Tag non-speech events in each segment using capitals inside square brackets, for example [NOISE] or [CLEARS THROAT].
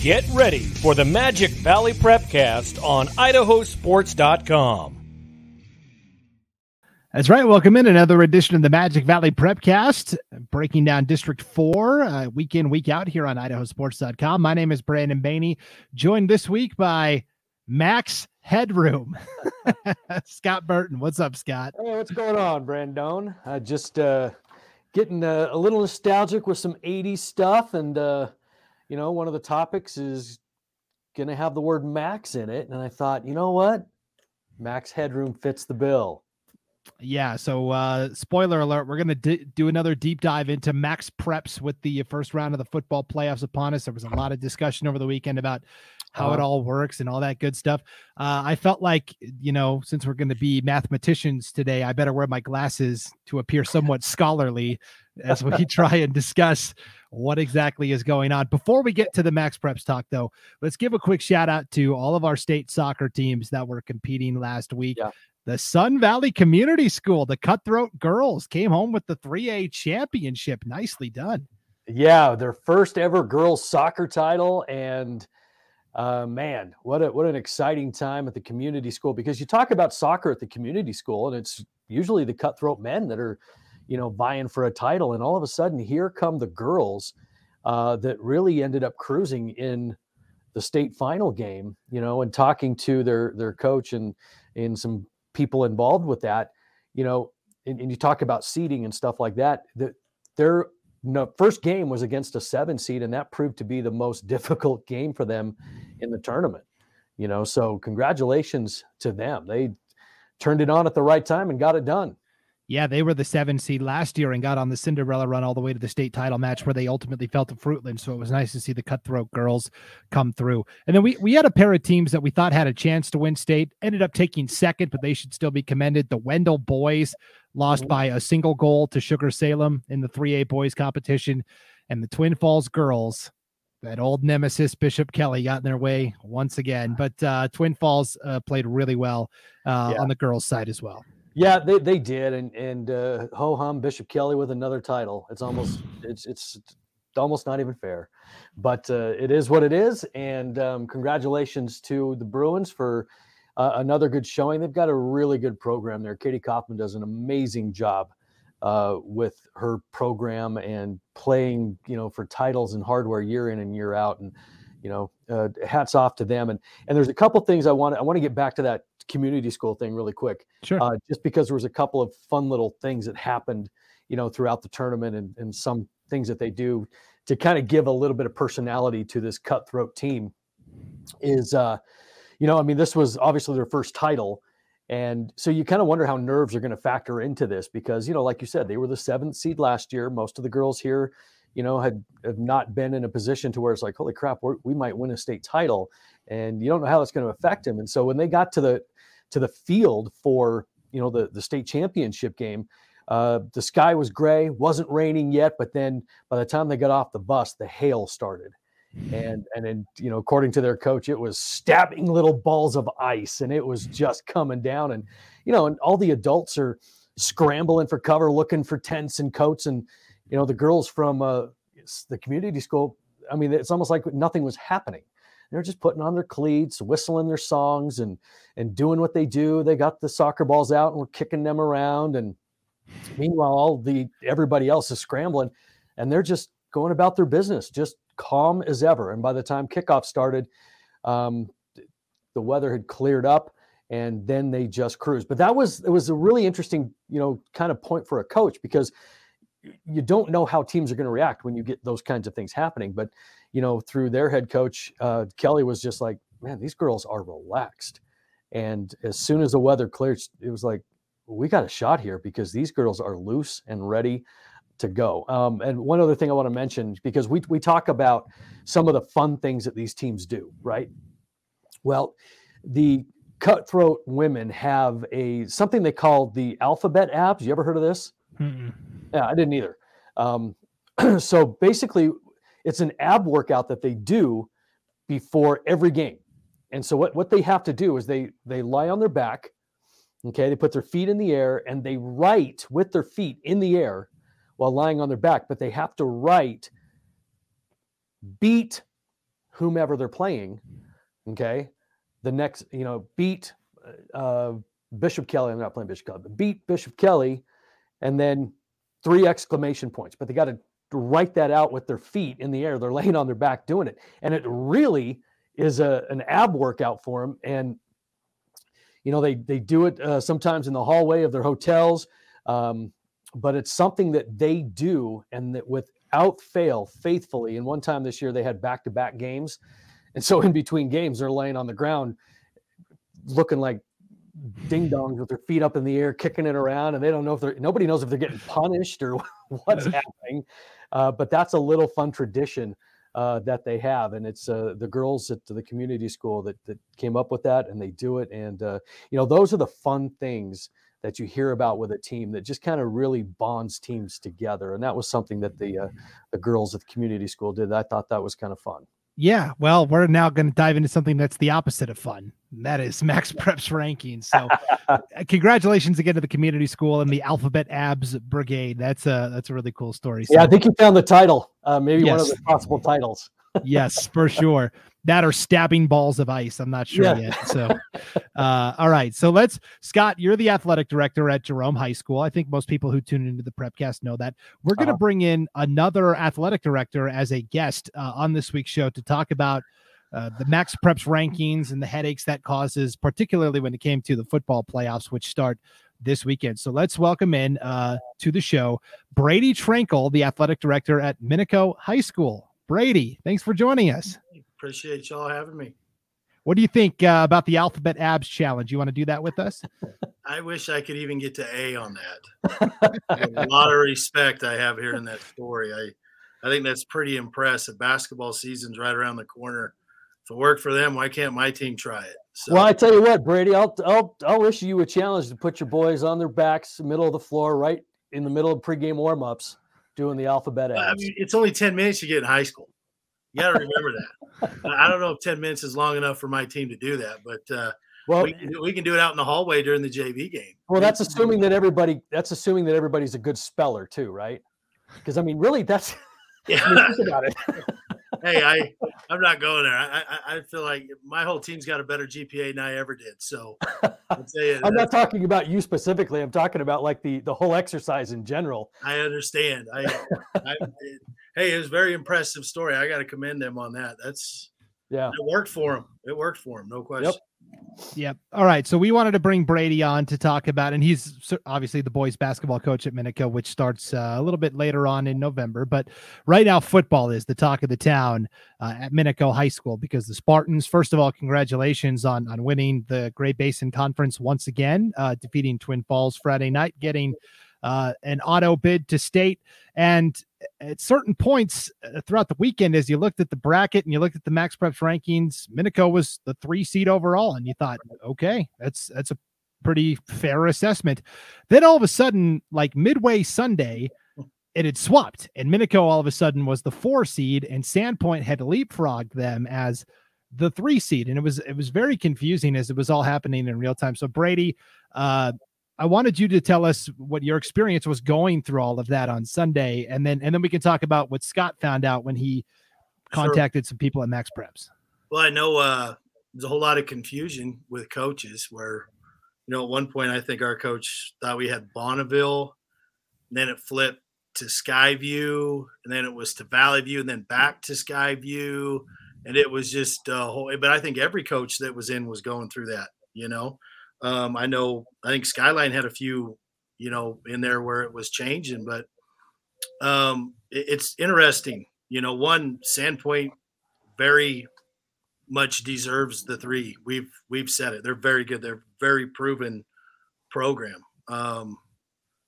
Get ready for the Magic Valley Prepcast on idahosports.com. That's right. Welcome in another edition of the Magic Valley Prepcast, breaking down District 4 uh, week in, week out here on idahosports.com. My name is Brandon Baney, joined this week by Max Headroom. [LAUGHS] Scott Burton. What's up, Scott? Hey, what's going on, Brandon? Uh, just uh, getting uh, a little nostalgic with some 80s stuff and uh, you know, one of the topics is going to have the word max in it. And I thought, you know what? Max headroom fits the bill. Yeah. So, uh, spoiler alert, we're going to d- do another deep dive into max preps with the first round of the football playoffs upon us. There was a lot of discussion over the weekend about how it all works and all that good stuff. Uh, I felt like, you know, since we're going to be mathematicians today, I better wear my glasses to appear somewhat scholarly as we [LAUGHS] try and discuss what exactly is going on. Before we get to the Max Preps talk, though, let's give a quick shout out to all of our state soccer teams that were competing last week. Yeah. The Sun Valley Community School, the Cutthroat Girls, came home with the 3A championship. Nicely done. Yeah, their first ever girls soccer title. And uh, man, what a, what an exciting time at the community school because you talk about soccer at the community school, and it's usually the cutthroat men that are you know, vying for a title. And all of a sudden, here come the girls uh, that really ended up cruising in the state final game, you know, and talking to their their coach and and some people involved with that, you know, and, and you talk about seeding and stuff like that. That their no, first game was against a seven seed, and that proved to be the most [LAUGHS] difficult game for them in the tournament. You know, so congratulations to them. They turned it on at the right time and got it done. Yeah, they were the seven seed last year and got on the Cinderella run all the way to the state title match where they ultimately fell to Fruitland. So it was nice to see the cutthroat girls come through. And then we we had a pair of teams that we thought had a chance to win state, ended up taking second, but they should still be commended. The Wendell boys lost by a single goal to Sugar Salem in the 3A boys competition, and the Twin Falls girls that old nemesis Bishop Kelly got in their way once again. But uh, Twin Falls uh, played really well uh, yeah. on the girls' side as well. Yeah, they, they did, and and uh, ho hum Bishop Kelly with another title. It's almost it's it's almost not even fair, but uh, it is what it is. And um, congratulations to the Bruins for uh, another good showing. They've got a really good program there. Katie Kaufman does an amazing job uh, with her program and playing, you know, for titles and hardware year in and year out. And you know, uh, hats off to them. And and there's a couple things I want I want to get back to that community school thing really quick. Sure. Uh, just because there was a couple of fun little things that happened, you know, throughout the tournament and, and some things that they do to kind of give a little bit of personality to this cutthroat team is, uh, you know, I mean, this was obviously their first title. And so you kind of wonder how nerves are going to factor into this because, you know, like you said, they were the seventh seed last year. Most of the girls here, you know, had, have not been in a position to where it's like, holy crap, we might win a state title. And you don't know how that's going to affect them. And so when they got to the to the field for you know the the state championship game. Uh, the sky was gray, wasn't raining yet, but then by the time they got off the bus, the hail started, and and then you know according to their coach, it was stabbing little balls of ice, and it was just coming down, and you know, and all the adults are scrambling for cover, looking for tents and coats, and you know the girls from uh, the community school. I mean, it's almost like nothing was happening they're just putting on their cleats, whistling their songs, and and doing what they do. They got the soccer balls out and we're kicking them around. And meanwhile, all the everybody else is scrambling, and they're just going about their business, just calm as ever. And by the time kickoff started, um, the weather had cleared up, and then they just cruised. But that was it was a really interesting, you know, kind of point for a coach because you don't know how teams are going to react when you get those kinds of things happening. But you know, through their head coach, uh, Kelly was just like, man, these girls are relaxed. And as soon as the weather cleared, it was like, we got a shot here because these girls are loose and ready to go. Um, and one other thing I want to mention, because we, we talk about some of the fun things that these teams do, right? Well, the cutthroat women have a something they call the alphabet abs. You ever heard of this? Mm-mm. Yeah, I didn't either. Um, [CLEARS THROAT] so basically, it's an ab workout that they do before every game. And so what, what they have to do is they they lie on their back, okay, they put their feet in the air and they write with their feet in the air while lying on their back, but they have to write beat whomever they're playing. Okay, the next you know beat uh, Bishop Kelly. I'm not playing Bishop Kelly, but beat Bishop Kelly, and then three exclamation points. But they got to write that out with their feet in the air. They're [LAUGHS] laying on their back doing it, and it really is a an ab workout for them. And you know they they do it uh, sometimes in the hallway of their hotels, um, but it's something that they do, and that without fail, faithfully. And one time this year they had back to back games, and so in between games they're laying on the ground, looking like ding dongs with their feet up in the air, kicking it around, and they don't know if they're nobody knows if they're getting punished or [LAUGHS] what's [LAUGHS] happening. Uh, but that's a little fun tradition uh, that they have, and it's uh, the girls at the community school that that came up with that, and they do it. And uh, you know, those are the fun things that you hear about with a team that just kind of really bonds teams together. And that was something that the uh, the girls at the community school did. I thought that was kind of fun. Yeah, well, we're now going to dive into something that's the opposite of fun. That is [LAUGHS] Max Preps rankings. So, [LAUGHS] uh, congratulations again to the community school and the Alphabet Abs Brigade. That's a that's a really cool story. So, yeah, I think you found the title. Uh, maybe yes. one of the possible titles yes, for sure. That are stabbing balls of ice. I'm not sure yeah. yet. [LAUGHS] So, uh, all right. So let's, Scott, you're the athletic director at Jerome High School. I think most people who tune into the Prepcast know that. We're going to uh-huh. bring in another athletic director as a guest uh, on this week's show to talk about uh, the Max Preps rankings and the headaches that causes, particularly when it came to the football playoffs, which start this weekend. So let's welcome in uh, to the show Brady Trenkle, the athletic director at Minico High School. Brady, thanks for joining us. Appreciate y'all having me. What do you think uh, about the Alphabet Abs Challenge? You want to do that with us? I wish I could even get to A on that. [LAUGHS] a lot of respect I have here in that story. I, I think that's pretty impressive. Basketball season's right around the corner. If it worked for them, why can't my team try it? So, well, I tell you what, Brady, I'll, I'll I'll issue you a challenge to put your boys on their backs, middle of the floor, right in the middle of pregame warmups doing the alphabet Abs. I mean, it's only 10 minutes you get in high school. You got to remember that. I don't know if 10 minutes is long enough for my team to do that, but uh, well, we, we, can do it out in the hallway during the JV game. Well, that's assuming that everybody that's assuming that everybody's a good speller too, right? Because I mean, really, that's yeah. [LAUGHS] I mean, think about it. [LAUGHS] hey, I I'm not going there. I, I, I feel like my whole team's got a better GPA than I ever did. So [LAUGHS] I'm, I'm not talking about you specifically. I'm talking about like the the whole exercise in general. I understand. I, I it, hey, it was a very impressive story. I got to commend them on that. That's yeah, it worked for them. It worked for them, no question. Yep. Yep. All right. So we wanted to bring Brady on to talk about, and he's obviously the boys basketball coach at Minico, which starts uh, a little bit later on in November. But right now, football is the talk of the town uh, at Minico High School because the Spartans, first of all, congratulations on on winning the Great Basin Conference once again, uh, defeating Twin Falls Friday night, getting uh, an auto bid to state. And at certain points uh, throughout the weekend, as you looked at the bracket and you looked at the Max Preps rankings, Minico was the three seed overall, and you thought, okay, that's that's a pretty fair assessment. Then all of a sudden, like midway Sunday, it had swapped, and Minico all of a sudden was the four seed, and Sandpoint had leapfrogged them as the three seed, and it was it was very confusing as it was all happening in real time. So Brady, uh, I wanted you to tell us what your experience was going through all of that on Sunday, and then and then we can talk about what Scott found out when he contacted sure. some people at Max Preps. Well, I know uh, there's a whole lot of confusion with coaches. Where you know, at one point, I think our coach thought we had Bonneville, then it flipped to Skyview, and then it was to Valley View, and then back to Skyview, and it was just a whole. But I think every coach that was in was going through that. You know, um, I know I think Skyline had a few, you know, in there where it was changing, but um, it, it's interesting. You know, one Sandpoint very much deserves the three. We've we've said it. They're very good. They're very proven program. Um,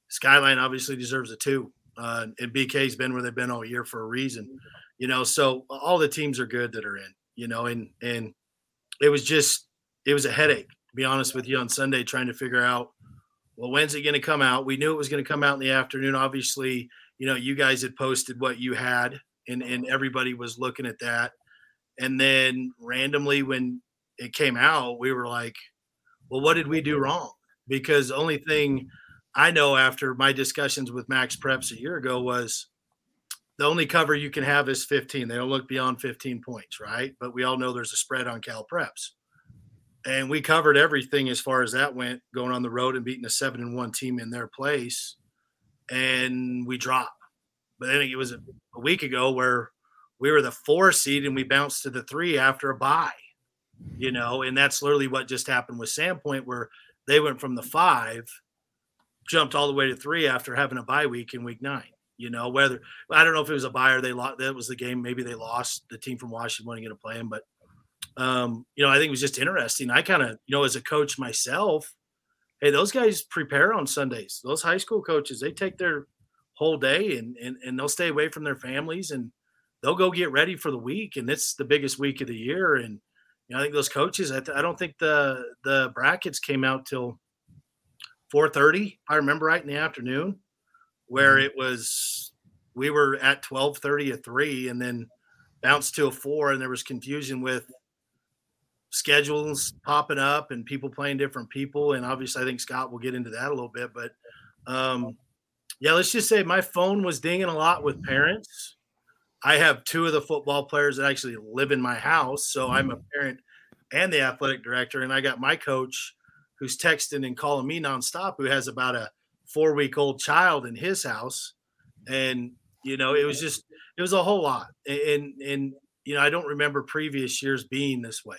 Skyline obviously deserves a two. Uh, and BK's been where they've been all year for a reason. You know, so all the teams are good that are in. You know, and and it was just it was a headache be honest with you, on Sunday trying to figure out, well, when's it going to come out? We knew it was going to come out in the afternoon. Obviously, you know, you guys had posted what you had, and and everybody was looking at that. And then randomly, when it came out, we were like, well, what did we do wrong? Because the only thing I know after my discussions with Max Preps a year ago was the only cover you can have is 15. They don't look beyond 15 points, right? But we all know there's a spread on Cal Preps. And we covered everything as far as that went, going on the road and beating a seven and one team in their place. And we dropped. But then it was a, week ago where we were the four seed and we bounced to the three after a bye, you know, and that's literally what just happened with Sandpoint, where they went from the five, jumped all the way to three after having a bye week in week nine. You know, whether I don't know if it was a buyer they lost, that was the game. Maybe they lost the team from Washington wasn't to play him, but um, you know, I think it was just interesting. I kind of, you know, as a coach myself, hey, those guys prepare on Sundays. Those high school coaches, they take their whole day and and, and they'll stay away from their families and they'll go get ready for the week. And it's the biggest week of the year. And you know, I think those coaches, I, th- I don't think the the brackets came out till 4:30. I remember right in the afternoon, where mm-hmm. it was we were at 12:30 at three, and then bounced to a four, and there was confusion with schedules popping up and people playing different people. And obviously, I think Scott will get into that a little bit. But um, yeah, let's just say my phone was dinging a lot with parents. I have two of the football players that actually live in my house. So I'm a parent and the athletic director. And I got my coach who's texting and calling me nonstop, who has about a four week old child in his house. And, you know, it was just, it was a whole lot. And, and, you know, I don't remember previous years being this way.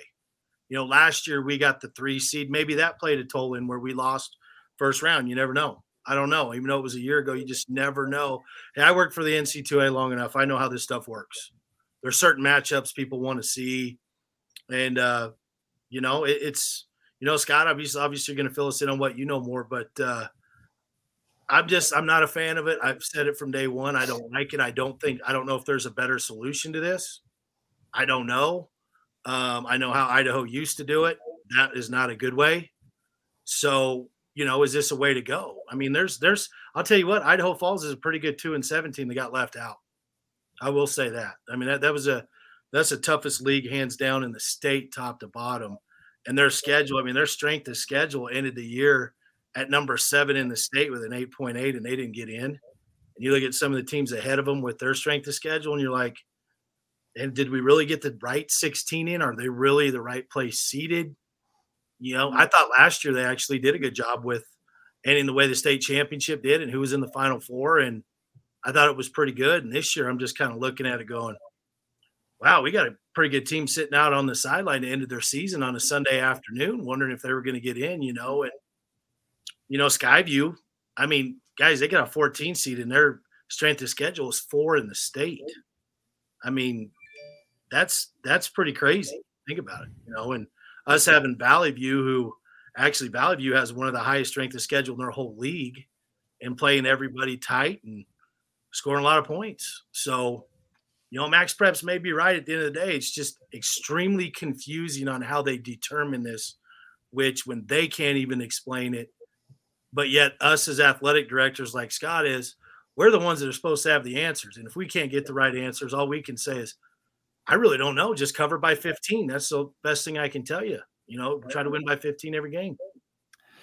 You know, last year we got the three seed. Maybe that played a toll in where we lost first round. You never know. I don't know. Even though it was a year ago, you just never know. Hey, I worked for the NC2A long enough. I know how this stuff works. There's certain matchups people want to see, and uh, you know it, it's you know Scott. Obviously, obviously, you're going to fill us in on what you know more, but uh, I'm just I'm not a fan of it. I've said it from day one. I don't like it. I don't think I don't know if there's a better solution to this. I don't know. Um, I know how Idaho used to do it. That is not a good way. So, you know, is this a way to go? I mean, there's, there's, I'll tell you what, Idaho Falls is a pretty good two and 17 that got left out. I will say that. I mean, that, that was a, that's the toughest league hands down in the state, top to bottom. And their schedule, I mean, their strength of schedule ended the year at number seven in the state with an 8.8, and they didn't get in. And you look at some of the teams ahead of them with their strength of schedule, and you're like, and did we really get the right 16 in? Are they really the right place seated? You know, I mm. thought last year they actually did a good job with and in the way the state championship did and who was in the final four. And I thought it was pretty good. And this year I'm just kind of looking at it going, wow, we got a pretty good team sitting out on the sideline to end their season on a Sunday afternoon, wondering if they were going to get in, you know. And, you know, Skyview, I mean, guys, they got a 14 seed and their strength of schedule is four in the state. I mean, that's that's pretty crazy. Think about it, you know. And us having Valley View, who actually Valley View has one of the highest strength of schedule in their whole league, and playing everybody tight and scoring a lot of points. So, you know, Max Preps may be right at the end of the day. It's just extremely confusing on how they determine this, which when they can't even explain it, but yet us as athletic directors like Scott is, we're the ones that are supposed to have the answers. And if we can't get the right answers, all we can say is, I really don't know. Just cover by 15. That's the best thing I can tell you. You know, try to win by 15 every game.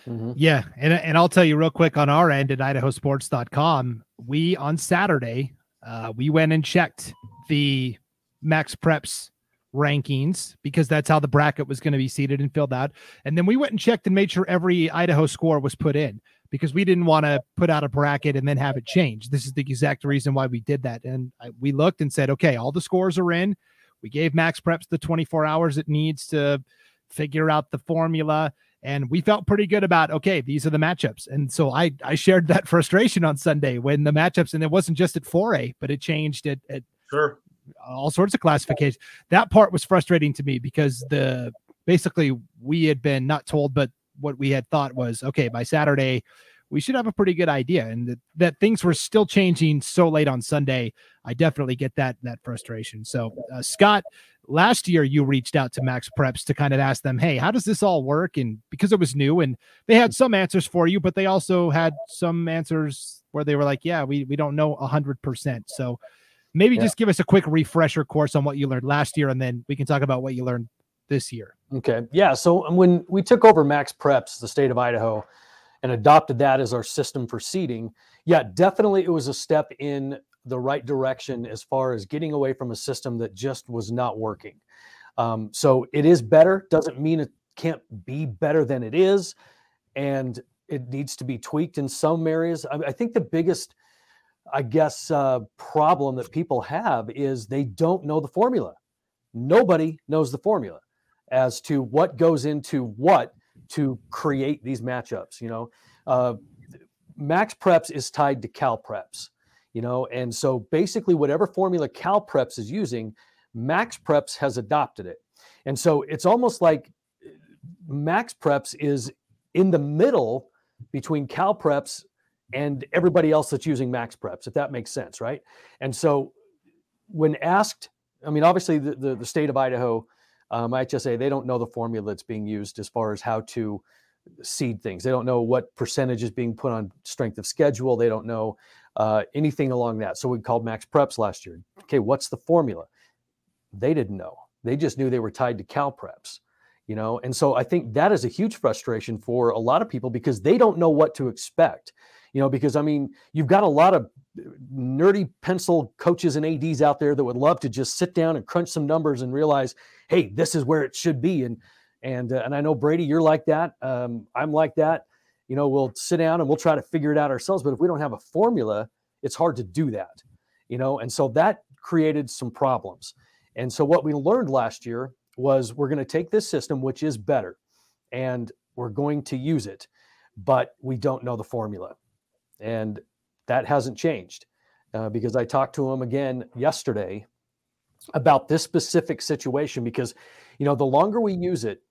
Mm-hmm. Yeah. And, and I'll tell you real quick on our end at idahosports.com, we on Saturday, uh, we went and checked the Max Preps rankings because that's how the bracket was going to be seated and filled out. And then we went and checked and made sure every Idaho score was put in because we didn't want to put out a bracket and then have it change. This is the exact reason why we did that. And I, we looked and said, okay, all the scores are in. We gave Max Preps the 24 hours it needs to figure out the formula. And we felt pretty good about, okay, these are the matchups. And so I, I shared that frustration on Sunday when the matchups, and it wasn't just at 4A, but it changed at, at sure. all sorts of classifications. That part was frustrating to me because the basically we had been not told, but what we had thought was okay by Saturday we should have a pretty good idea and that, that things were still changing so late on sunday i definitely get that that frustration. So uh, scott last year you reached out to max preps to kind of ask them hey how does this all work? And because it was new and they had some answers for you but they also had some answers where they were like yeah we, we don't know 100% so maybe yeah. just give us a quick refresher course on what you learned last year and then we can talk about what you learned this year. Okay. Yeah so when we took over max preps the state of idaho and adopted that as our system for seeding, yeah, definitely it was a step in the right direction as far as getting away from a system that just was not working. Um, so it is better. Doesn't mean it can't be better than it is, and it needs to be tweaked in some areas. I, I think the biggest, I guess, uh, problem that people have is they don't know the formula. Nobody knows the formula as to what goes into what to create these matchups. You know, uh, Max Preps is tied to Cal Preps. You know, and so basically, whatever formula Cal Preps is using, Max Preps has adopted it. And so it's almost like Max Preps is in the middle between Cal Preps and everybody else that's using Max Preps, if that makes sense, right? And so when asked, I mean, obviously the, the, the state of Idaho, um, say they don't know the formula that's being used as far as how to seed things. They don't know what percentage is being put on strength of schedule. They don't know uh, anything along that. So we called Max Preps last year. Okay, what's the formula? They didn't know. They just knew they were tied to Cal Preps you know and so i think that is a huge frustration for a lot of people because they don't know what to expect you know because i mean you've got a lot of nerdy pencil coaches and ads out there that would love to just sit down and crunch some numbers and realize hey this is where it should be. And and uh, and i know brady you're like that. Um, i'm like that. You know we'll sit down and we'll try to figure it out ourselves. But if we don't have a formula it's hard to do that you know? And so that created some problems. And so what we learned last year was we're going to take this system, which is better, and we're going to use it, but we don't know the formula. And that hasn't changed uh, because I talked to him again yesterday about this specific situation because, you know, the longer we use it,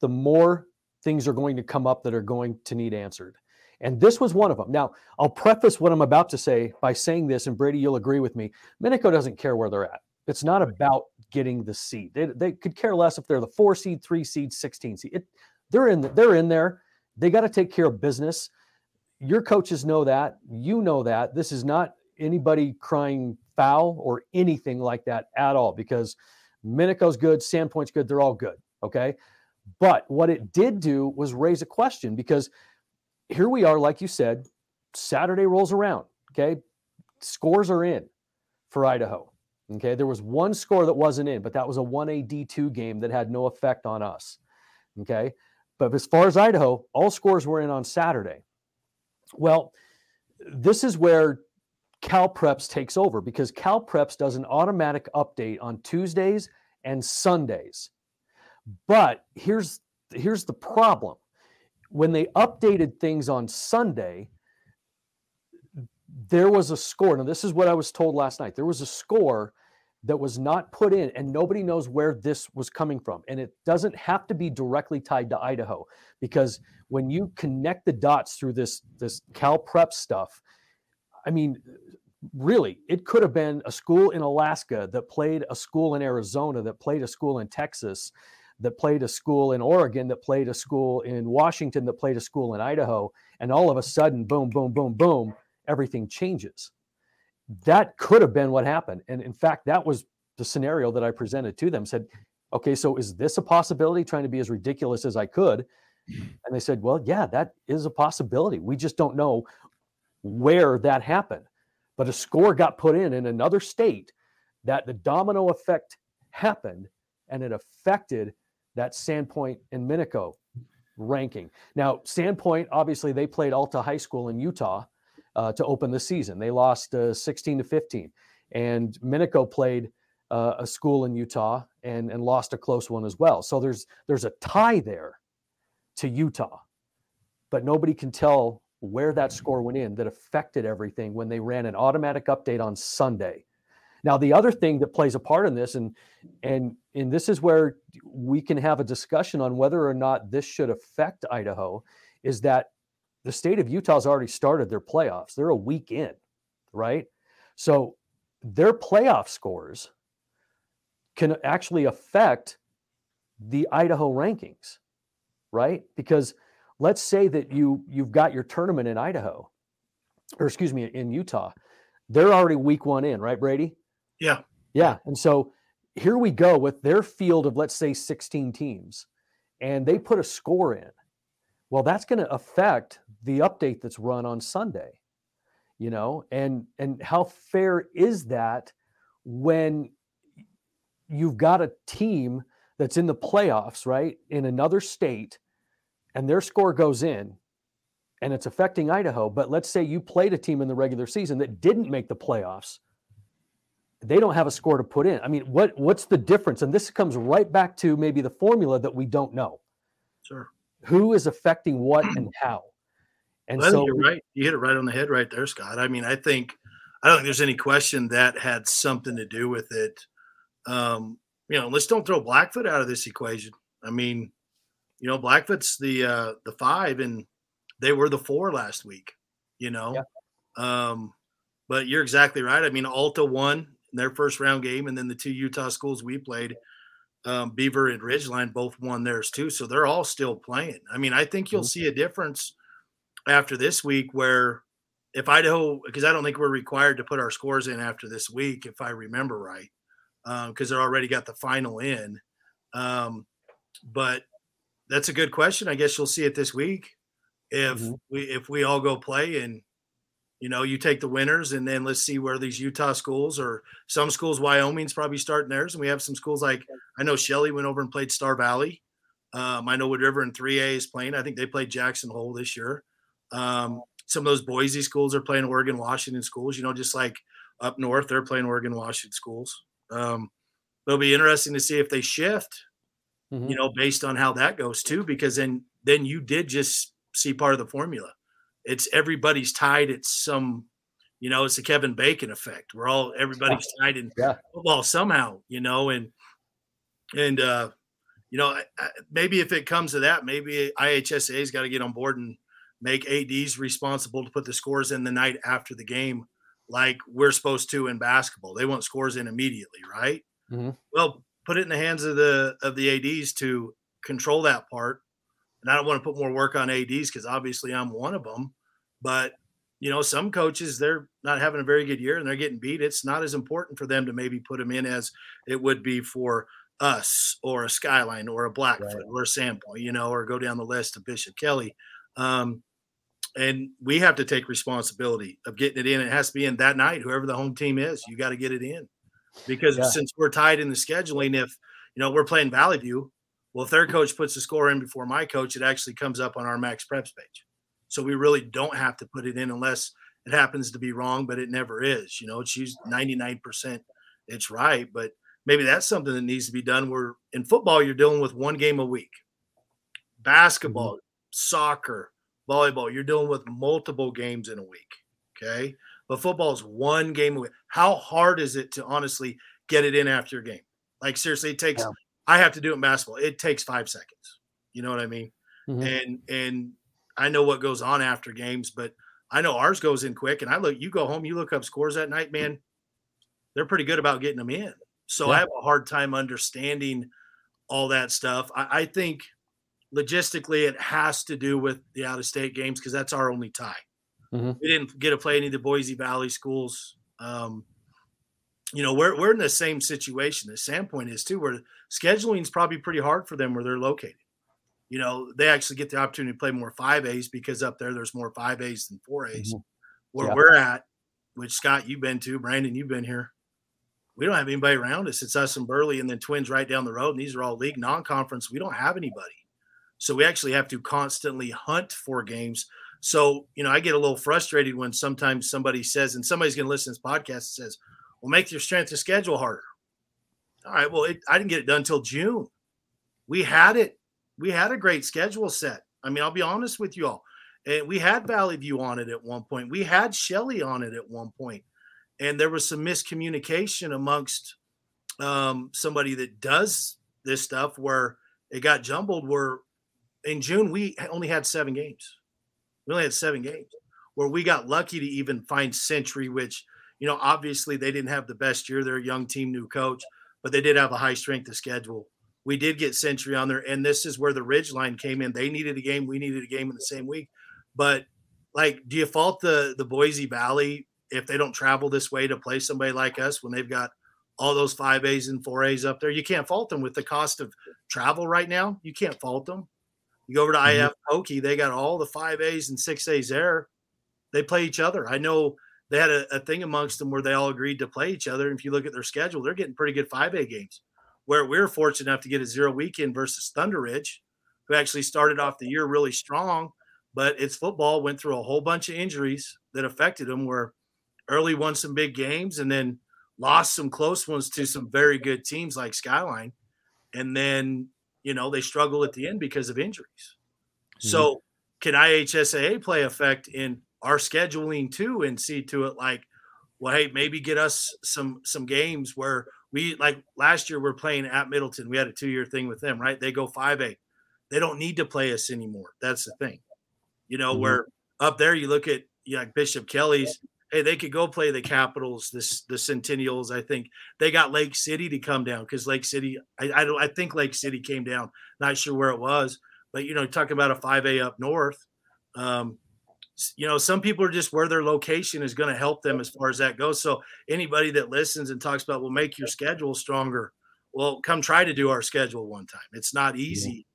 the more things are going to come up that are going to need answered. And this was one of them. Now, I'll preface what I'm about to say by saying this, and Brady, you'll agree with me. Minico doesn't care where they're at. It's not about getting the seed. They, they could care less if they're the four seed, three seed, 16 seed. It, they're in the, they're in there. They got to take care of business. Your coaches know that. You know that. This is not anybody crying foul or anything like that at all because Minico's good, Sandpoint's good, they're all good. Okay. But what it did do was raise a question because here we are, like you said, Saturday rolls around. Okay. Scores are in for Idaho. Okay, there was one score that wasn't in, but that was a 1A D2 game that had no effect on us. Okay, but as far as Idaho, all scores were in on Saturday. Well, this is where Cal Preps takes over because Cal Preps does an automatic update on Tuesdays and Sundays. But here's here's the problem. When they updated things on Sunday, there was a score. Now, this is what I was told last night. There was a score that was not put in, and nobody knows where this was coming from. And it doesn't have to be directly tied to Idaho, because when you connect the dots through this this Cal Prep stuff, I mean, really, it could have been a school in Alaska that played a school in Arizona that played a school in Texas that played a school in Oregon, that played a school in Washington, that played a school in Idaho, and all of a sudden, boom, boom, boom, boom, everything changes that could have been what happened. And in fact, that was the scenario that I presented to them. Said, okay, so is this a possibility? Trying to be as ridiculous as I could. And they said, well, yeah, that is a possibility. We just don't know where that happened. But a score got put in in another state that the domino effect happened and it affected that Sandpoint and Minico ranking. Now, Sandpoint, obviously, they played Alta High School in Utah uh, to open the season. They lost uh, 16 to 15, and Minico played uh, a school in Utah and and lost a close one as well. So there's there's a tie there to Utah, but nobody can tell where that score went in that affected everything when they ran an automatic update on Sunday. Now the other thing that plays a part in this, and and and this is where we can have a discussion on whether or not this should affect Idaho, is that the state of Utah's already started their playoffs. They're a week in, right? So their playoff scores can actually affect the Idaho rankings, right? Because let's say that you you've got your tournament in Idaho, or excuse me, in Utah. They're already week one in, right, Brady? Yeah. Yeah. And so here we go with their field of let's say 16 teams, and they put a score in. Well, that's going to affect the update that's run on Sunday. you know, and and how fair is that when you've got a team that's in the playoffs, right, in another state, and their score goes in, and it's affecting Idaho. But let's say you played a team in the regular season that didn't make the playoffs. They don't have a score to put in. I mean, what what's the difference? And this comes right back to maybe the formula that we don't know. Sure. Who is affecting what and how? And well, so you're right. You hit it right on the head right there, Scott. I mean, I think I don't think there's any question that had something to do with it. Um, you know, let's don't throw Blackfoot out of this equation. I mean, you know, Blackfoot's the uh the five and they were the four last week, you know. Yeah. Um, but you're exactly right. I mean, Alta won their first round game, and then the two Utah schools we played, um, Beaver and Ridgeline, both won theirs too. So they're all still playing. I mean, I think you'll mm-hmm. see a difference after this week where if Idaho, because I don't think we're required to put our scores in after this week, if I remember right, because um, they're already got the final in. Um, but that's a good question. I guess you'll see it this week if mm-hmm. we if we all go play and you know you take the winners and then let's see where these Utah schools or some schools Wyoming's probably starting theirs and we have some schools like I know Shelley went over and played Star Valley. Um, I know Wood River in 3A is playing. I think they played Jackson Hole this year. Um, some of those Boise schools are playing Oregon Washington schools. You know, just like up north, they're playing Oregon Washington schools. Um, it'll be interesting to see if they shift. Mm-hmm. You know, based on how that goes too, because then then you did just see part of the formula. It's everybody's tied It's some, you know, it's the Kevin Bacon effect. We're all everybody's tied in yeah. football somehow, you know, and and uh, you know, maybe if it comes to that, maybe IHSA's got to get on board and make ADs responsible to put the scores in the night after the game, like we're supposed to in basketball. They want scores in immediately, right? Mm-hmm. Well, put it in the hands of the of the ADs to control that part and I don't want to put more work on ADs because obviously I'm one of them. But you know, some coaches they're not having a very good year and they're getting beat. It's not as important for them to maybe put them in as it would be for us or a Skyline or a Blackfoot right. or a Sandpoint, you know, or go down the list of Bishop Kelly. Um, and we have to take responsibility of getting it in. It has to be in that night, whoever the home team is, you got to get it in. Because yeah. since we're tied in the scheduling, if you know we're playing Valley View, well, if their coach puts the score in before my coach, it actually comes up on our Max Preps page. So we really don't have to put it in unless it happens to be wrong, but it never is. You know, it's used 99%. It's right. But maybe that's something that needs to be done where in football, you're dealing with one game a week. Basketball, mm-hmm. soccer, volleyball, you're dealing with multiple games in a week. Okay. But football is one game a week. How hard is it to honestly get it in after your game? Like seriously, it takes yeah. I have to do it in basketball. It takes five seconds. You know what I mean? Mm-hmm. And and I know what goes on after games, but I know ours goes in quick. And I look, you go home, you look up scores that night, man. They're pretty good about getting them in. So yeah. I have a hard time understanding all that stuff. I, I think logistically it has to do with the out of state games because that's our only tie. Mm-hmm. We didn't get to play any of the Boise Valley schools. Um, you know, we're we're in the same situation. The Sandpoint is too, where scheduling is probably pretty hard for them where they're located. You know, they actually get the opportunity to play more five A's because up there there's more five A's than four A's. Mm-hmm. Where yeah. we're at, which Scott, you've been to, Brandon, you've been here. We don't have anybody around us. It's us and Burley, and then Twins right down the road. And these are all league non-conference. We don't have anybody, so we actually have to constantly hunt for games. So you know, I get a little frustrated when sometimes somebody says, and somebody's going to listen to this podcast and says, "Well, make your strength of schedule harder." All right. Well, it, I didn't get it done until June. We had it. We had a great schedule set. I mean, I'll be honest with you all. And we had Valley View on it at one point. We had Shelley on it at one point. And there was some miscommunication amongst um, somebody that does this stuff where it got jumbled. Where in June, we only had seven games. We only had seven games where we got lucky to even find Century, which, you know, obviously they didn't have the best year. They're a young team, new coach but they did have a high strength of schedule. We did get Century on there, and this is where the Ridgeline came in. They needed a game, we needed a game in the same week. But like, do you fault the the Boise Valley if they don't travel this way to play somebody like us when they've got all those five A's and four A's up there? You can't fault them with the cost of travel right now. You can't fault them. You go over to mm-hmm. IF Pokey, they got all the five A's and six A's there. They play each other. I know they had a, a, thing amongst them where they all agreed to play each other. And if you look at their schedule, they're getting pretty good 5A games. Where we're fortunate enough to get a zero weekend versus Thunder Ridge, who actually started off the year really strong, but it's football, went through a whole bunch of injuries that affected them, where early won some big games and then lost some close ones to some very good teams like Skyline. And then, you know, they struggle at the end because of injuries. Mm-hmm. So can IHSAA play effect in our scheduling too and see to it like, well, hey, maybe get us some some games where we like last year we're playing at Middleton. We had a two year thing with them, right? They go five A. They don't need to play us anymore. That's the thing. You know, mm-hmm. where up there you look at you know, like Bishop Kelly's, hey, they could go play the Capitals, this the Centennials. I think they got Lake City to come down because Lake City, I, I don't I think Lake City came down, not sure where it was, but you know, talking about a 5A up north. Um, you know, some people are just where their location is going to help them as far as that goes. So anybody that listens and talks about, well, make your schedule stronger. Well, come try to do our schedule one time. It's not easy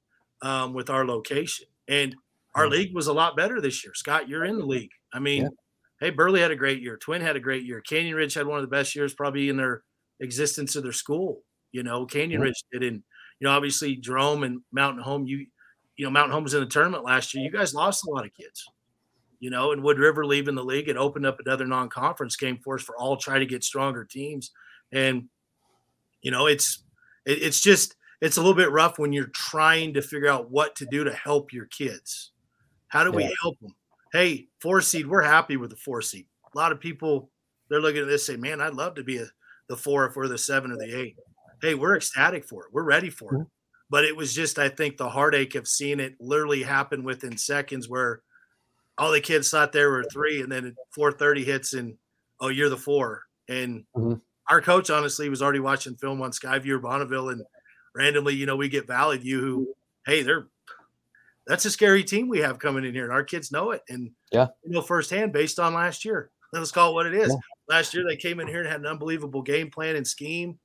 um, with our location, and our league was a lot better this year. Scott, you're in the league. I mean, yeah. Hey, Burley had a great year. Twin had a great year. Canyon Ridge had one of the best years probably in their existence of their school. You know, Canyon Ridge did, and you know, obviously Jerome and Mountain Home. You, you know, Mountain Home was in the tournament last year. You guys lost a lot of kids you know, and Wood River leaving the league, it opened up another non-conference game for us for all try to get stronger teams. And you know, it's it, it's just it's a little bit rough when you're trying to figure out what to do to help your kids. How do yeah. we help them? Hey, four seed, we're happy with the four seed. A lot of people they're looking at this say, "Man, I'd love to be a, the four if we're the seven or the eight. Hey, we're ecstatic for it. We're ready for it. But it was just, I think, the heartache of seeing it literally happen within seconds where all the kids thought there were three, and then 4:30 hits, and oh, you're the four. And mm-hmm. our coach honestly was already watching film on Skyview or Bonneville, and randomly, you know, we get Valley View, who, hey, they're that's a scary team we have coming in here, and our kids know it, and yeah, you know firsthand based on last year. Let's call it what it is. Yeah. Last year they came in here and had an unbelievable game plan and scheme.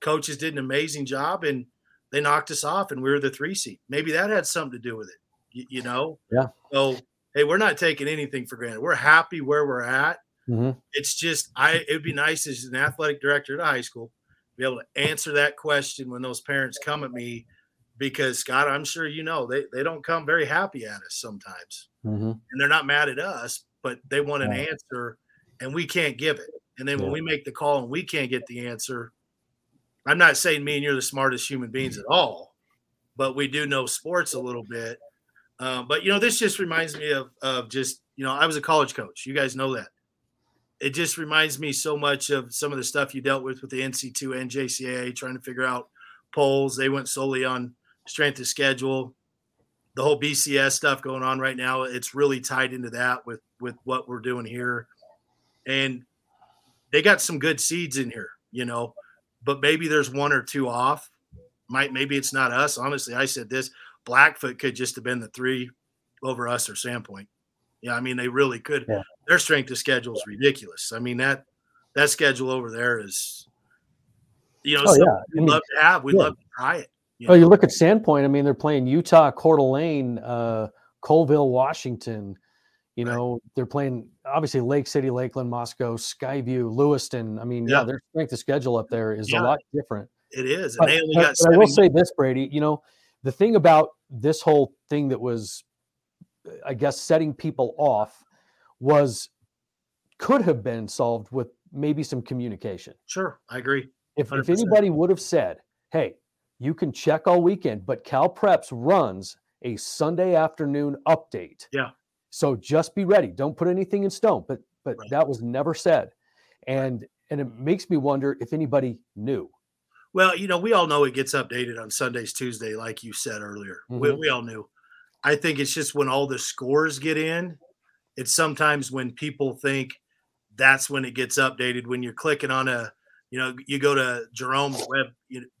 Coaches did an amazing job, and they knocked us off, and we were the three seed. Maybe that had something to do with it. You, you know, yeah. So hey, we're not taking anything for granted. We're happy where we're at. Mm-hmm. It's just I it'd be nice as an athletic director at a high school be able to answer that question when those parents come at me because Scott, I'm sure you know they, they don't come very happy at us sometimes. Mm-hmm. And they're not mad at us, but they want an yeah. answer and we can't give it. And then yeah. when we make the call and we can't get the answer, I'm not saying me and you're the smartest human beings at all, but we do know sports a little bit. Um, but you know, this just reminds me of of just you know, I was a college coach. You guys know that. It just reminds me so much of some of the stuff you dealt with with the NC2 and JCAA, trying to figure out polls. They went solely on strength of schedule. The whole BCS stuff going on right now, it's really tied into that with with what we're doing here, and they got some good seeds in here, you know, but maybe there's one or two off. Might maybe it's not us. Honestly, I said this Blackfoot could just have been the three over us or Sandpoint. Yeah, I mean they really could. Yeah. Their strength of schedule is ridiculous. I mean that that schedule over there is, you know, oh, yeah. we'd I mean, love to have. We'd yeah. love to try it. You oh, you look at Sandpoint. I mean, they're playing Utah, Coeur d'Alene, uh, Colville, Washington. You know, right. they're playing obviously Lake City, Lakeland, Moscow, Skyview, Lewiston. I mean, yeah, yeah their strength of schedule up there is a lot different. It is. And but, they only got I will say this, Brady. You know, the thing about this whole thing that was, I guess, setting people off was could have been solved with maybe some communication. Sure, I agree. If, if anybody would have said, hey, you can check all weekend, but Cal Preps runs a Sunday afternoon update. Yeah. So just be ready. Don't put anything in stone. But but right. that was never said. And right. and it makes me wonder if anybody knew. Well, you know, we all know it gets updated on Sundays, Tuesday, like you said earlier. Mm-hmm. We, we all knew. I think it's just when all the scores get in, it's sometimes when people think that's when it gets updated. When you're clicking on a, you know, you go to Jerome's web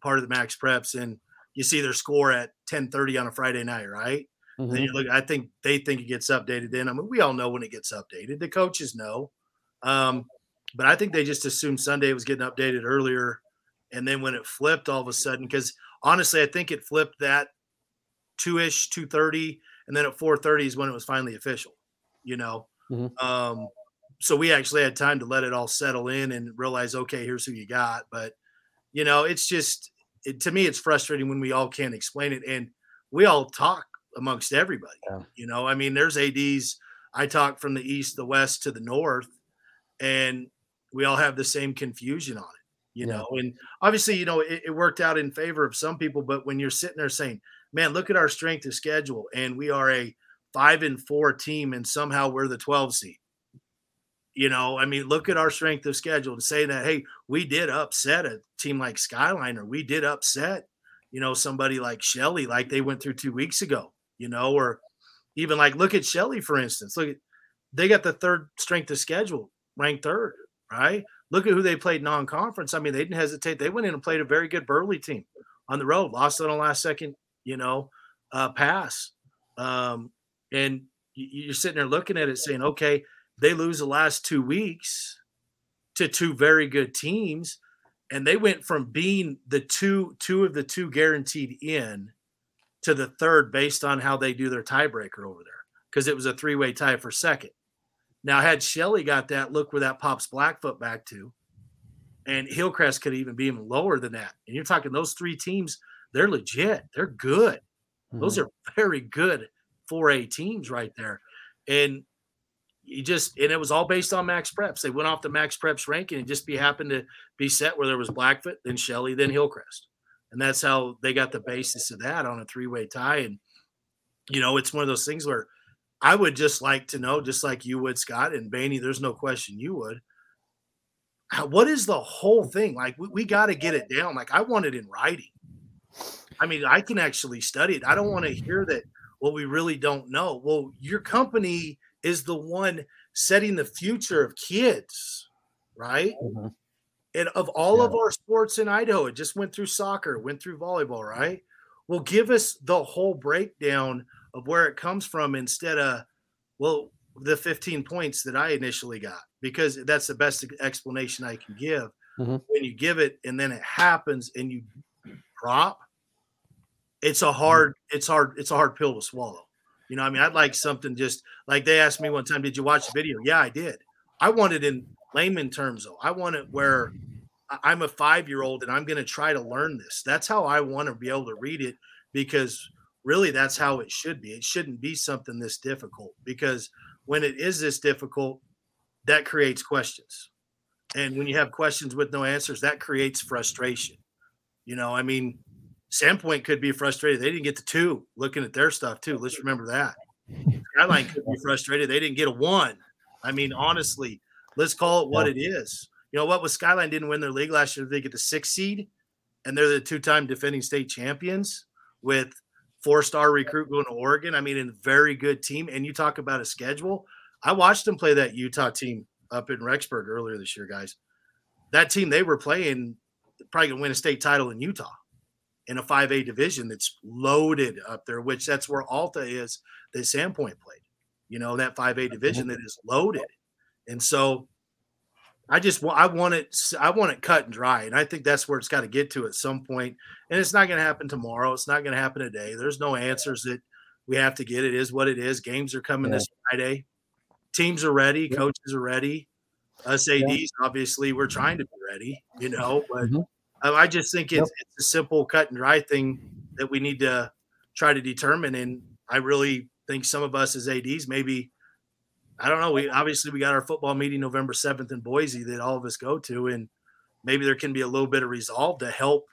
part of the Max Preps and you see their score at 10:30 on a Friday night, right? Mm-hmm. Then you look. I think they think it gets updated. Then I mean, we all know when it gets updated. The coaches know, um, but I think they just assumed Sunday was getting updated earlier and then when it flipped all of a sudden, because honestly, I think it flipped that two ish, two thirty, and then at four thirty is when it was finally official. You know, mm-hmm. um, so we actually had time to let it all settle in and realize, okay, here's who you got. But you know, it's just it, to me, it's frustrating when we all can't explain it, and we all talk amongst everybody. Yeah. You know, I mean, there's ads. I talk from the east, the west to the north, and we all have the same confusion on it. You yeah. know, and obviously, you know, it, it worked out in favor of some people, but when you're sitting there saying, "Man, look at our strength of schedule," and we are a five and four team, and somehow we're the 12 seed you know, I mean, look at our strength of schedule and say that, hey, we did upset a team like Skyline, or we did upset, you know, somebody like Shelley, like they went through two weeks ago, you know, or even like look at Shelley, for instance. Look at they got the third strength of schedule, ranked third, right? Look at who they played non-conference. I mean, they didn't hesitate. They went in and played a very good Burley team on the road, lost on a last second, you know, uh, pass. Um, and you're sitting there looking at it saying, okay, they lose the last two weeks to two very good teams and they went from being the two two of the two guaranteed in to the third based on how they do their tiebreaker over there because it was a three-way tie for second now had Shelley got that look where that pops blackfoot back to and hillcrest could even be even lower than that and you're talking those three teams they're legit they're good mm-hmm. those are very good 4a teams right there and you just and it was all based on max preps. They went off the max preps ranking and just be happened to be set where there was Blackfoot, then Shelley, then Hillcrest. And that's how they got the basis of that on a three-way tie. And you know, it's one of those things where I would just like to know, just like you would, Scott and Baney, there's no question you would. What is the whole thing? Like we, we got to get it down. Like I want it in writing. I mean, I can actually study it. I don't want to hear that well, we really don't know. Well, your company is the one setting the future of kids, right? Mm-hmm. And of all yeah. of our sports in Idaho, it just went through soccer, went through volleyball, right? Well, give us the whole breakdown of where it comes from instead of, well, the 15 points that I initially got, because that's the best explanation I can give. Mm-hmm. When you give it and then it happens and you drop, it's a hard, it's hard, it's a hard pill to swallow. You know, I mean, I'd like something just like they asked me one time, did you watch the video? Yeah, I did. I want it in layman terms, though. I want it where I'm a five year old and I'm going to try to learn this. That's how I want to be able to read it because really that's how it should be. It shouldn't be something this difficult because when it is this difficult, that creates questions. And when you have questions with no answers, that creates frustration. You know, I mean, Sandpoint could be frustrated. They didn't get the two looking at their stuff too. Let's remember that. Skyline could be [LAUGHS] frustrated. They didn't get a one. I mean, honestly, let's call it what yeah. it is. You know what? With Skyline didn't win their league last year, they get the sixth seed, and they're the two-time defending state champions with four-star recruit going to Oregon. I mean, a very good team. And you talk about a schedule. I watched them play that Utah team up in Rexburg earlier this year, guys. That team they were playing probably gonna win a state title in Utah in a 5A division that's loaded up there, which that's where Alta is that Sandpoint played. You know, that 5A division that is loaded. And so I just want I want it I want it cut and dry. And I think that's where it's got to get to at some point. And it's not going to happen tomorrow. It's not going to happen today. There's no answers that we have to get. It is what it is. Games are coming yeah. this Friday. Teams are ready, yeah. coaches are ready. Us ADs, yeah. obviously, we're trying to be ready, you know, but mm-hmm. Oh, I just think it's, yep. it's a simple cut and dry thing that we need to try to determine. And I really think some of us as ads maybe I don't know. We obviously we got our football meeting November seventh in Boise that all of us go to, and maybe there can be a little bit of resolve to help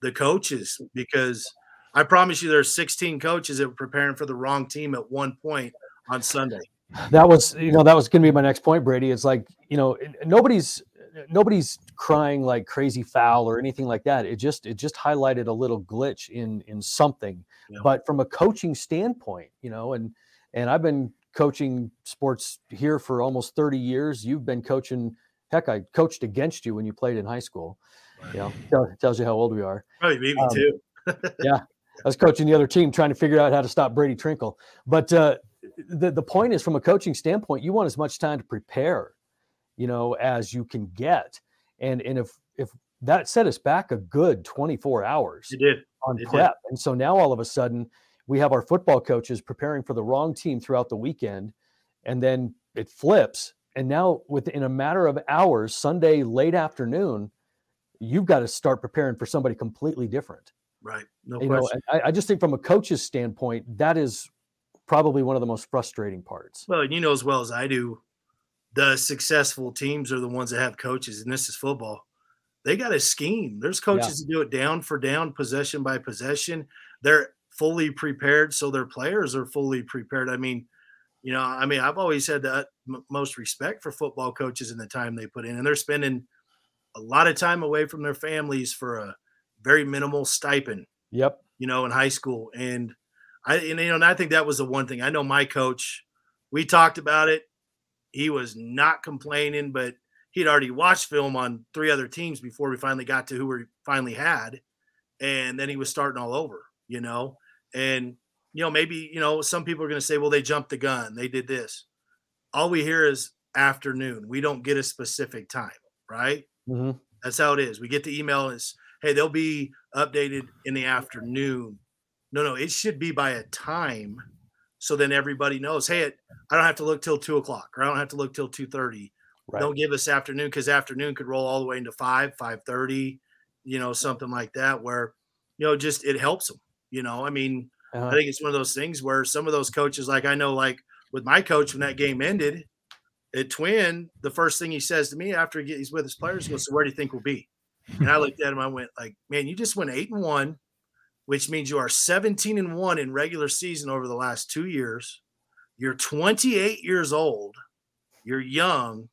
the coaches because I promise you there's 16 coaches that were preparing for the wrong team at one point on Sunday. That was you know that was going to be my next point, Brady. It's like you know nobody's nobody's crying like crazy foul or anything like that. It just it just highlighted a little glitch in in something. Yeah. But from a coaching standpoint, you know, and and I've been coaching sports here for almost 30 years. You've been coaching. Heck, I coached against you when you played in high school. You know, tell, tells you how old we are. Probably me um, too. [LAUGHS] yeah, I was coaching the other team, trying to figure out how to stop Brady Trenkle. But uh, the the point is, from a coaching standpoint, you want as much time to prepare you know, as you can get. And and if if that set us back a good 24 hours it did. on it prep. Did. And so now all of a sudden we have our football coaches preparing for the wrong team throughout the weekend. And then it flips And now, within a matter of hours, Sunday late afternoon, you've got to start preparing for somebody completely different. Right. No you question. know, I, I just think from a coach's standpoint, that is probably one of the most frustrating parts. Well, you know as well as I do, the successful teams are the ones that have coaches, and this is football. They got a scheme. There's coaches yeah. that do it down for down, possession by possession. They're fully prepared, so their players are fully prepared. I mean, you know, I mean, I've always had the most respect for football coaches and the time they put in, and they're spending a lot of time away from their families for a very minimal stipend. Yep. You know, in high school, and I, and, you know, and I think that was the one thing. I know my coach. We talked about it. He was not complaining, but he'd already watched film on three other teams before we finally got to who we finally had, and then he was starting all over. You know, and you know maybe you know some people are going to say, well, they jumped the gun, they did this. All we hear is afternoon. We don't get a specific time, right? Mm-hmm. That's how it is. We get the email is, hey, they'll be updated in the afternoon. No, no, it should be by a time. So then everybody knows, hey, it, I don't have to look till two o'clock or I don't have to look till 2.30. Right. Don't give us afternoon because afternoon could roll all the way into 5, 5.30, you know, something like that where, you know, just it helps them. You know, I mean, uh-huh. I think it's one of those things where some of those coaches, like I know, like with my coach when that game ended, at Twin, the first thing he says to me after he's with his players, he goes, "So where do you think we'll be?" And I looked at him. I went, "Like, man, you just went eight and one, which means you are 17 and one in regular season over the last two years. You're 28 years old. You're young.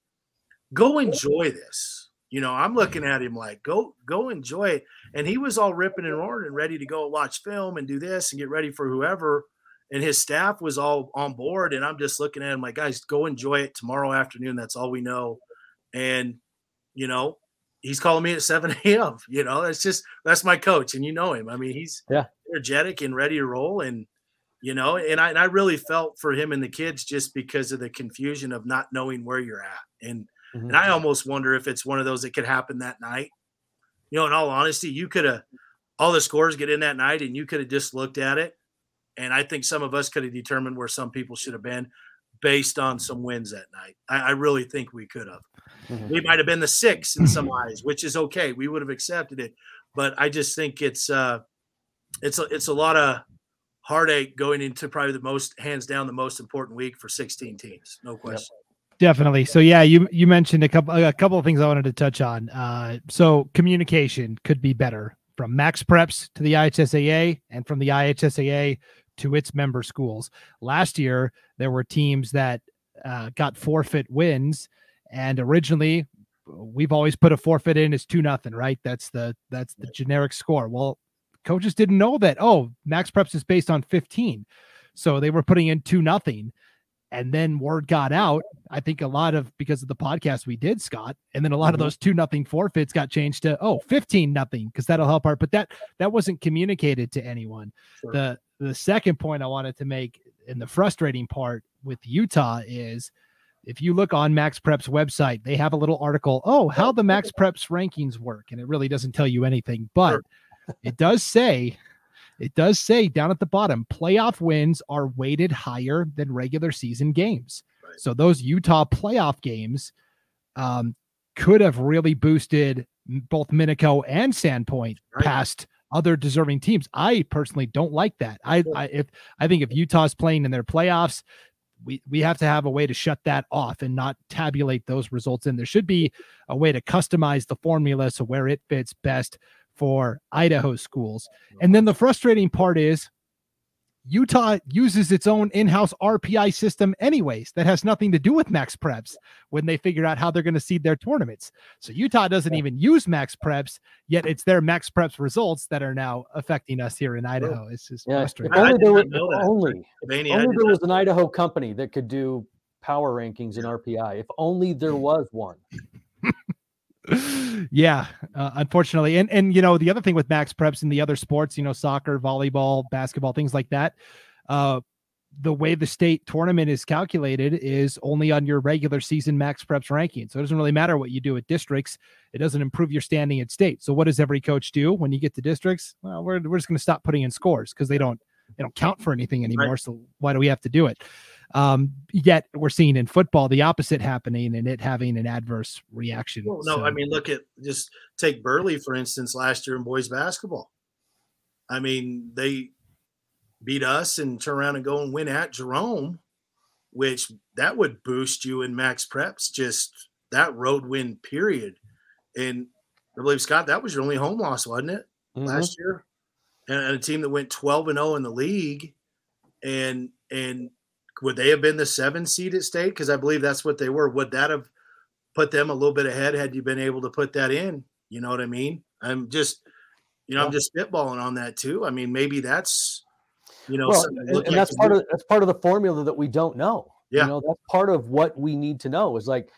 Go enjoy this." You know, I'm looking at him like, "Go, go enjoy it." And he was all ripping and roaring and ready to go watch film and do this and get ready for whoever and his staff was all on board. And I'm just looking at him like, guys, go enjoy it tomorrow afternoon. That's all we know. And, you know, he's calling me at 7 [LAUGHS] a.m. You know, that's just, that's my coach. And you know him. I mean, he's yeah. energetic and ready to roll. And, you know, and I, and I really felt for him and the kids just because of the confusion of not knowing where you're at. And, mm-hmm. and I almost wonder if it's one of those that could happen that night. You know, in all honesty, you could have, all the scores get in that night and you could have just looked at it and I think some of us could have determined where some people should have been based on some wins that night. I, I really think we could have. Mm-hmm. We might have been the six in some [LAUGHS] eyes, which is okay. We would have accepted it, but I just think it's uh, it's a, it's a lot of heartache going into probably the most hands down the most important week for 16 teams. No question. Yep. Definitely. So yeah, you you mentioned a couple a couple of things I wanted to touch on. Uh, so communication could be better from Max Preps to the IHSAA and from the IHSAA to its member schools. Last year, there were teams that uh, got forfeit wins, and originally, we've always put a forfeit in as two nothing, right? That's the that's the generic score. Well, coaches didn't know that. Oh, max preps is based on 15, so they were putting in two nothing. And then word got out. I think a lot of because of the podcast we did, Scott, and then a lot mm-hmm. of those two nothing forfeits got changed to oh 15 nothing because that'll help our. But that that wasn't communicated to anyone. Sure. The the second point I wanted to make, and the frustrating part with Utah is if you look on Max Prep's website, they have a little article, oh, how the Max Prep's rankings work. And it really doesn't tell you anything, but it does say, it does say down at the bottom, playoff wins are weighted higher than regular season games. Right. So those Utah playoff games um, could have really boosted both Minico and Sandpoint right. past other deserving teams. I personally don't like that. I, I if I think if Utah's playing in their playoffs, we we have to have a way to shut that off and not tabulate those results in. There should be a way to customize the formula so where it fits best for Idaho schools. And then the frustrating part is Utah uses its own in-house RPI system anyways that has nothing to do with max preps when they figure out how they're going to seed their tournaments. So Utah doesn't even use max preps, yet it's their max preps results that are now affecting us here in Idaho. It's just yeah, frustrating. If only, there, was, only, only there was an Idaho company that could do power rankings in RPI. If only there was one. Yeah, uh, unfortunately, and and you know the other thing with max preps and the other sports, you know, soccer, volleyball, basketball, things like that. Uh, the way the state tournament is calculated is only on your regular season max preps ranking. So it doesn't really matter what you do at districts. It doesn't improve your standing at state. So what does every coach do when you get to districts? Well, we're, we're just going to stop putting in scores because they don't they don't count for anything anymore. Right. So why do we have to do it? Um, yet we're seeing in football the opposite happening and it having an adverse reaction. Well, no, So- I mean, look at just take Burley for instance last year in boys basketball. I mean, they beat us and turn around and go and win at Jerome, which that would boost you in max preps. Just that road win period, and I believe Scott, that was your only home loss, wasn't it? Mhm. last year, and, and a team that went 12 and 0 in the league, and and would they have been the seven seed at state? Because I believe that's what they were. Would that have put them a little bit ahead had you been able to put that in? You know what I mean? I'm just, you know, I'm just spitballing on that too. I mean, maybe that's, you know, well, and, and that's part do. of that's part of the formula that we don't know. Yeah. You know, that's part of what we need to know is like,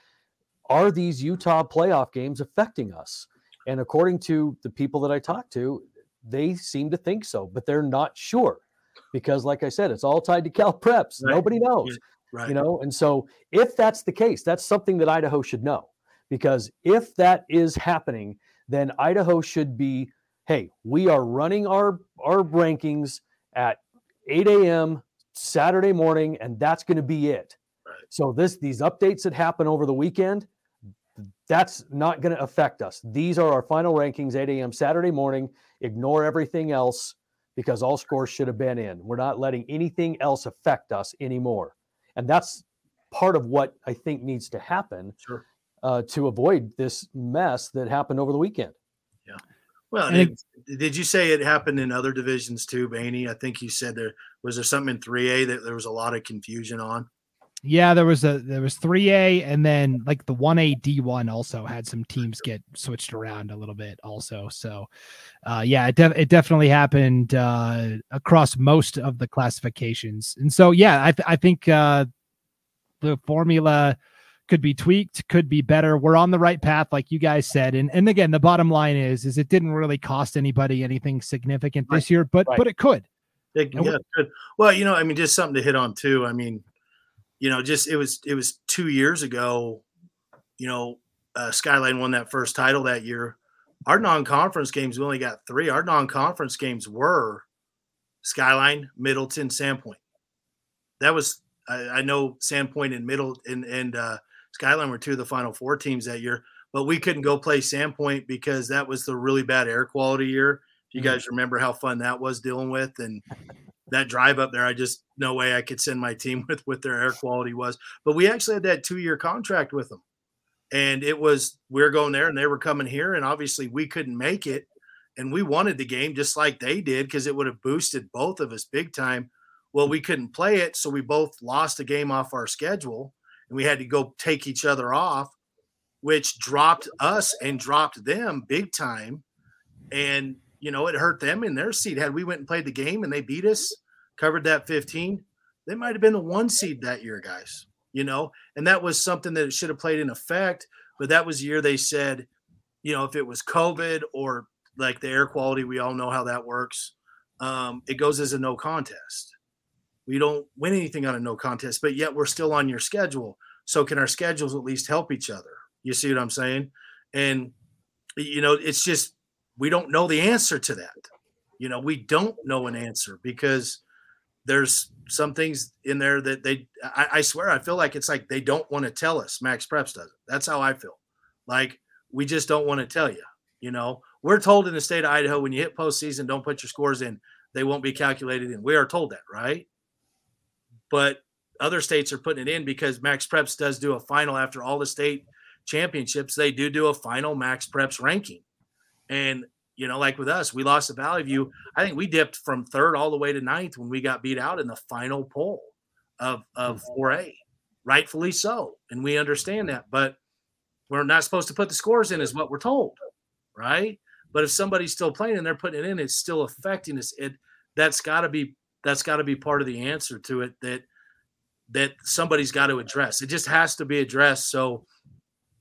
are these Utah playoff games affecting us? And according to the people that I talked to, they seem to think so, but they're not sure because, like I said, it's all tied to Cal Preps. Right. Nobody knows right. you know and so if that's the case that's something that idaho should know because if that is happening then idaho should be hey we are running our our rankings at 8 a.m saturday morning and that's going to be it Right. so this these updates that happen over the weekend that's not going to affect us these are our final rankings 8 a.m saturday morning ignore everything else because all scores should have been in we're not letting anything else affect us anymore and that's part of what I think needs to happen Sure. uh, to avoid this mess that happened over the weekend. Yeah. Well, And and it- did you say it happened in other divisions too, Baney? I think you said there was there something in 3A that there was a lot of confusion on. Yeah, there was a there was three A and then like the one A D one also had some teams get switched around a little bit also. So uh yeah, it, def- it definitely happened uh across most of the classifications. And so yeah, I th- I think uh the formula could be tweaked, could be better. We're on the right path like you guys said. And and again, the bottom line is is it didn't really cost anybody anything significant Right, this year, but right. but it could. It, yeah, good. Well, you know, I mean, just something to hit on too. I mean, you know, just it was it was two years ago. You know, uh, Skyline won that first title that year. Our non-conference games, we only got three. Our non-conference games were Skyline, Middleton, Sandpoint. That was I, I know Sandpoint and Middle and and uh, Skyline were two of the final four teams that year, but we couldn't go play Sandpoint because that was the really bad air quality year. You Mhm. guys remember how fun that was dealing with, and that drive up there, I just no way I could send my team [LAUGHS] with what their air quality was. But we actually had that two year contract with them, and it was we are going there and they were coming here, and obviously we couldn't make it, and we wanted the game just like they did because it would have boosted both of us big time. Well, we couldn't play it, so we both lost a game off our schedule, and we had to go take each other off, which dropped us and dropped them big time, and you know, it hurt them in their seat. Had we went and played the game and they beat us, covered that 15, they might have been the one seed that year, guys. You know, and that was something that should have played in effect. But that was the year they said, you know, if it was COVID or like the air quality, we all know how that works. Um, it goes as a no contest. We don't win anything on a no contest, but yet we're still on your schedule. So can our schedules at least help each other? You see what I'm saying? And you know, it's just we don't know the answer to that. You know, we don't know an answer because there's some things in there that they I, I swear I feel like it's like they don't want to tell us. Max Preps does it. That's how I feel. Like we just don't want to tell you. You know, we're told in the state of Idaho when you hit postseason, don't put your scores in. They won't be calculated in. We are told that, right? But other states are putting it in because Max Preps does do a final after all the state championships. They do do a final Max Preps ranking. And, you know, like with us, we lost to Valley View. I think we dipped from third all the way to ninth when we got beat out in the final poll of, of mm-hmm. 4A, rightfully so. And we understand that. But we're not supposed to put the scores in, is what we're told, right? But if somebody's still playing and they're putting it in, it's still affecting us. It that's got to be that's got to be part of the answer to it that that somebody's got to address. It just has to be addressed so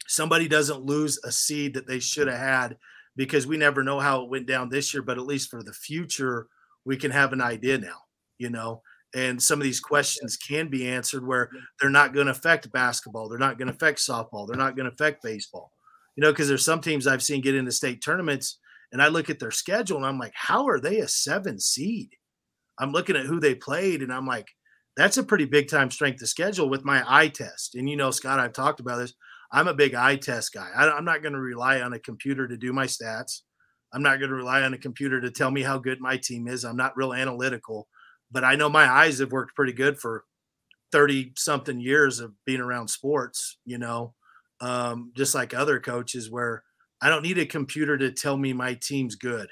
somebody doesn't lose a seed that they should have had because we never know how it went down this year, but at least for the future, we can have an idea now, you know. And some of these questions can be answered where they're not going to affect basketball, they're not going to affect softball, they're not going to affect baseball, you know, because there's some teams I've seen get into state tournaments and I look at their schedule and I'm like, how are they a seven seed? I'm looking at who they played and I'm like, that's a pretty big time strength of schedule with my eye test. And you know, Scott, I've talked about this. I'm a big eye test guy. I, I'm not going to rely on a computer to do my stats. I'm not going to rely on a computer to tell me how good my team is. I'm not real analytical, but I know my eyes have worked pretty good for 30 something years of being around sports, you know, um, just like other coaches where I don't need a computer to tell me my team's good.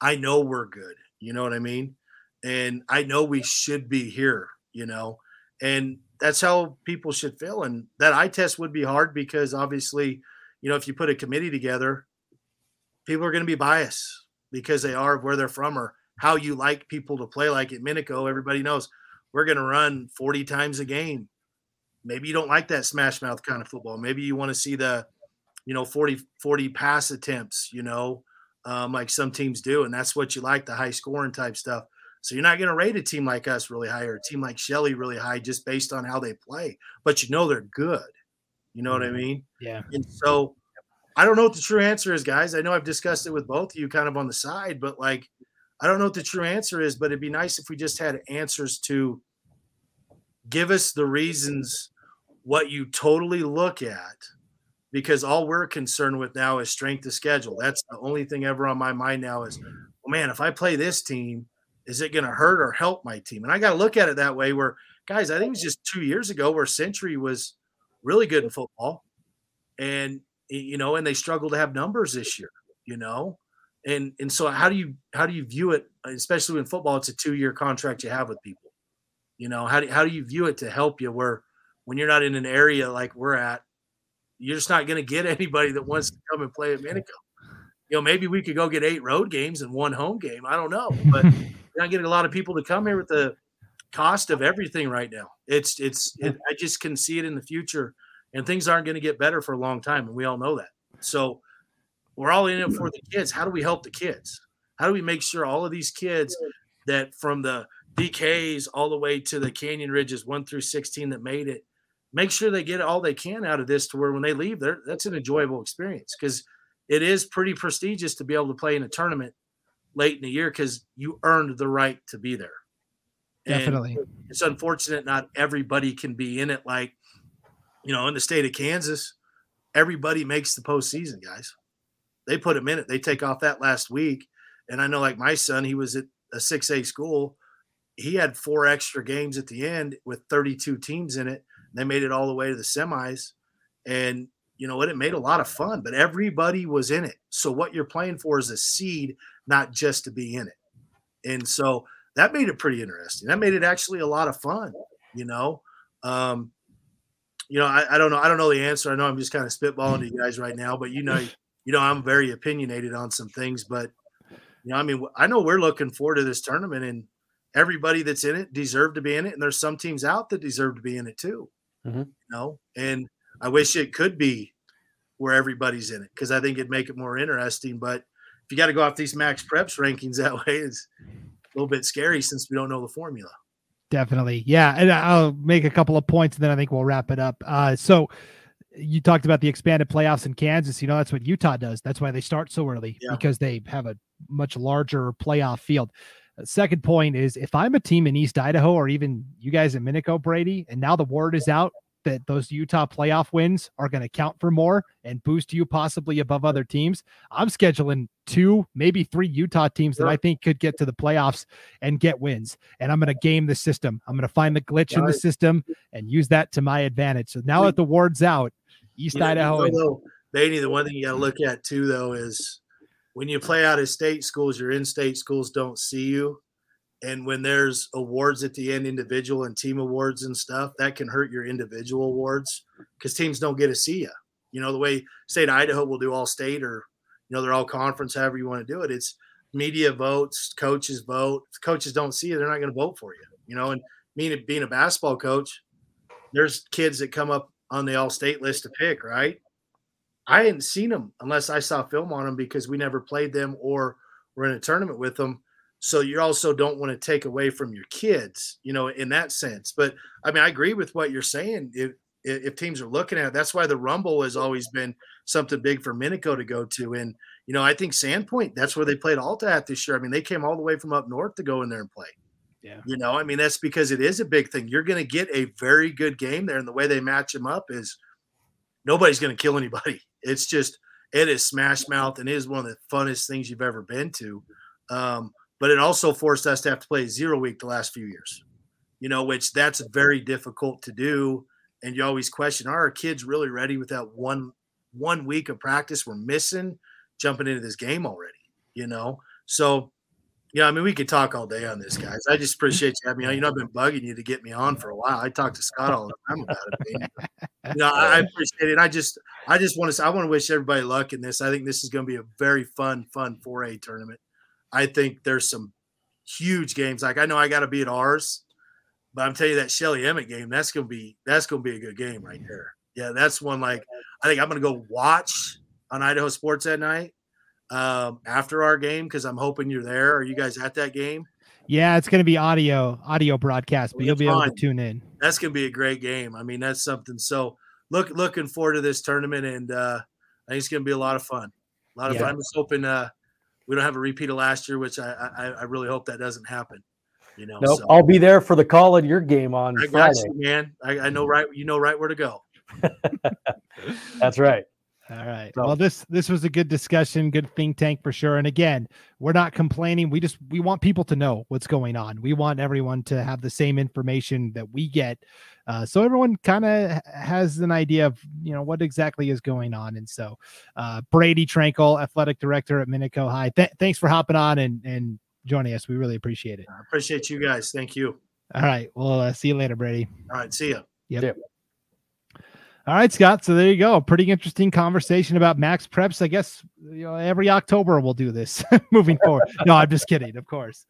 I know we're good. You know what I mean? And I know we should be here, you know, and that's how people should feel. And that eye test would be hard because obviously, you know, if you put a committee together, people are going to be biased because they are where they're from or how you like people to play. Like at Minico, everybody knows we're going to run 40 times a game. Maybe you don't like that smash mouth kind of football. Maybe you want to see the, you know, 40, 40 pass attempts, you know, um, like some teams do. And that's what you like, the high scoring type stuff. So you're not going to rate a team like us really high or a team like Shelley really high just based on how they play, but you know they're good. You know what I mm-hmm. mean? Yeah. And so I don't know what the true answer is, guys. I know I've discussed it with both of you kind of on the side, but like I don't know what the true answer is, but it'd be nice if we just had answers to give us the reasons what you totally look at because all we're concerned with now is strength of schedule. That's the only thing ever on my mind now is, well, man, if I play this team, is it going to hurt or help my team? And I got to look at it that way. Where guys, I think it was just two years ago where Century was really good in football, and you know, and they struggled to have numbers this year. You know, and and so how do you how do you view it, especially in football? It's a two year contract you have with people. You know, how do how do you view it to help you? Where when you're not in an area like we're at, you're just not going to get anybody that wants to come and play at Minico. You know, maybe we could go get eight road games and one home game. I don't know, but [LAUGHS] not getting a lot of people to come here with the cost of everything right now. It's it's it, I just can see it in the future, and things aren't going to get better for a long time, and we all know that. So we're all in it for the kids. How do we help the kids? How do we make sure all of these kids that from the DKs all the way to the Canyon Ridges one through 16 that made it, make sure they get all they can out of this to where when they leave, there that's an enjoyable experience because it is pretty prestigious to be able to play in a tournament late in the year because you earned the right to be there. Definitely. And it's unfortunate not everybody can be in it. Like, you know, in the state of Kansas, everybody makes the postseason, guys. They put them in it. They take off that last week. And I know, like my son, he was at a 6A school. He had four extra games at the end with 32 teams in it. They made it all the way to the semis. And you know what? It made a lot of fun, but everybody was in it. So what you're playing for is a seed, not just to be in it. And so that made it pretty interesting. That made it actually a lot of fun, you know. Um, you know, I, I don't know. I don't know the answer. I know I'm just kind of spitballing to you guys right now, but you know, you know, I'm very opinionated on some things. But you know, I mean, I know we're looking forward to this tournament, and everybody that's in it deserve to be in it, and there's some teams out that deserve to be in it too. Mm-hmm. You know, and I wish it could be where everybody's in it because I think it'd make it more interesting. But if you got to go off these max preps rankings [LAUGHS] that way, it's a little bit scary since we don't know the formula. Definitely. Yeah. And I'll make a couple of points and then I think we'll wrap it up. Uh, so you talked about the expanded playoffs in Kansas. You know, that's what Utah does. That's why they start so early yeah. because they have a much larger playoff field. Second point is if I'm a team in East Idaho or even you guys in Minico, Brady, and now the word is out that those Utah playoff wins are going to count for more and boost you possibly above other teams. I'm scheduling two, maybe three Utah teams that I think could get to the playoffs and get wins. And I'm going to game the system. I'm going to find the glitch in the system and use that to my advantage. So now that the word's out, East Idaho. You know, Beatty, the one thing you got to look at too, though, is when you play out of state schools, your in state schools don't see you and when there's awards at the end individual and team awards and stuff that can hurt your individual awards because teams don't get to see you you know the way state idaho will do all state or you know they're all conference however you want to do it it's media votes coaches vote if coaches don't see you they're not going to vote for you you know and me being a basketball coach there's kids that come up on the all state list to pick right? I hadn't seen them unless i saw film on them because we never played them or were in a tournament with them so you also don't want to take away from your kids you know in that sense but i mean i agree with what you're saying if if teams are looking at it that's why the rumble has always been something big for minico to go to and you know i think sandpoint that's where they played alta at this year i mean they came all the way from up north to go in there and play Yeah. You know, I mean, that's because it is a big thing. You're going to get a very good game there. And the way they match them up is nobody's going to kill anybody. [LAUGHS] It's just, it is smash mouth and it is one of the funnest things you've ever been to. Um, but it also forced us to have to play zero week the last few years, you know, which that's very difficult to do. And you always question, are our kids really ready with that one one week of practice we're missing jumping into this game already? You know, so yeah, I mean, we could talk all day on this, guys. I just appreciate you having me on. You know, I've been bugging you to get me on for a while. I talk to Scott all the time about it. You know, I, I appreciate it. I just, I just want to, I want to wish everybody luck in this. I think this is going to be a very fun, fun 4A tournament. I think there's some huge games. Like I know I got to be at ours, but I'm telling you that Shelley Emmett game, that's going to be, that's to be a good game right there. Yeah, that's one. Like I think I'm going to go watch on Idaho Sports that night um, after our game because I'm hoping you're there. Are you guys at that game? Yeah, it's going to be audio audio broadcast, but Well, you'll be able to tune in. That's going to be a great game. I mean, that's something. So look, looking forward to this tournament, and uh, I think it's going to be a lot of fun. A lot of Yeah. fun. I'm just hoping uh, we don't have a repeat of last year, which I, I, I really hope that doesn't happen. You know, Nope, so I'll be there for the call of your game on I Friday. you, man. I, I know right. You know right where to go. [LAUGHS] That's right. All right. So- Well, this this was a good discussion, good think tank for sure. And again, we're not complaining. We just we want people to know what's going on. We want everyone to have the same information that we get, uh, so everyone kind of has an idea of you know what exactly is going on. And so, uh, Brady Trenkle, athletic director at Minico High, th- thanks for hopping on and and joining us. We really appreciate it. I appreciate you guys. Thank you. All right. Well, uh, see you later, Brady. All right. See ya. All right, Scott. So there you go. Pretty interesting conversation about Max Preps. I guess you know every October we'll do this [LAUGHS] moving forward. No, I'm just kidding, of course.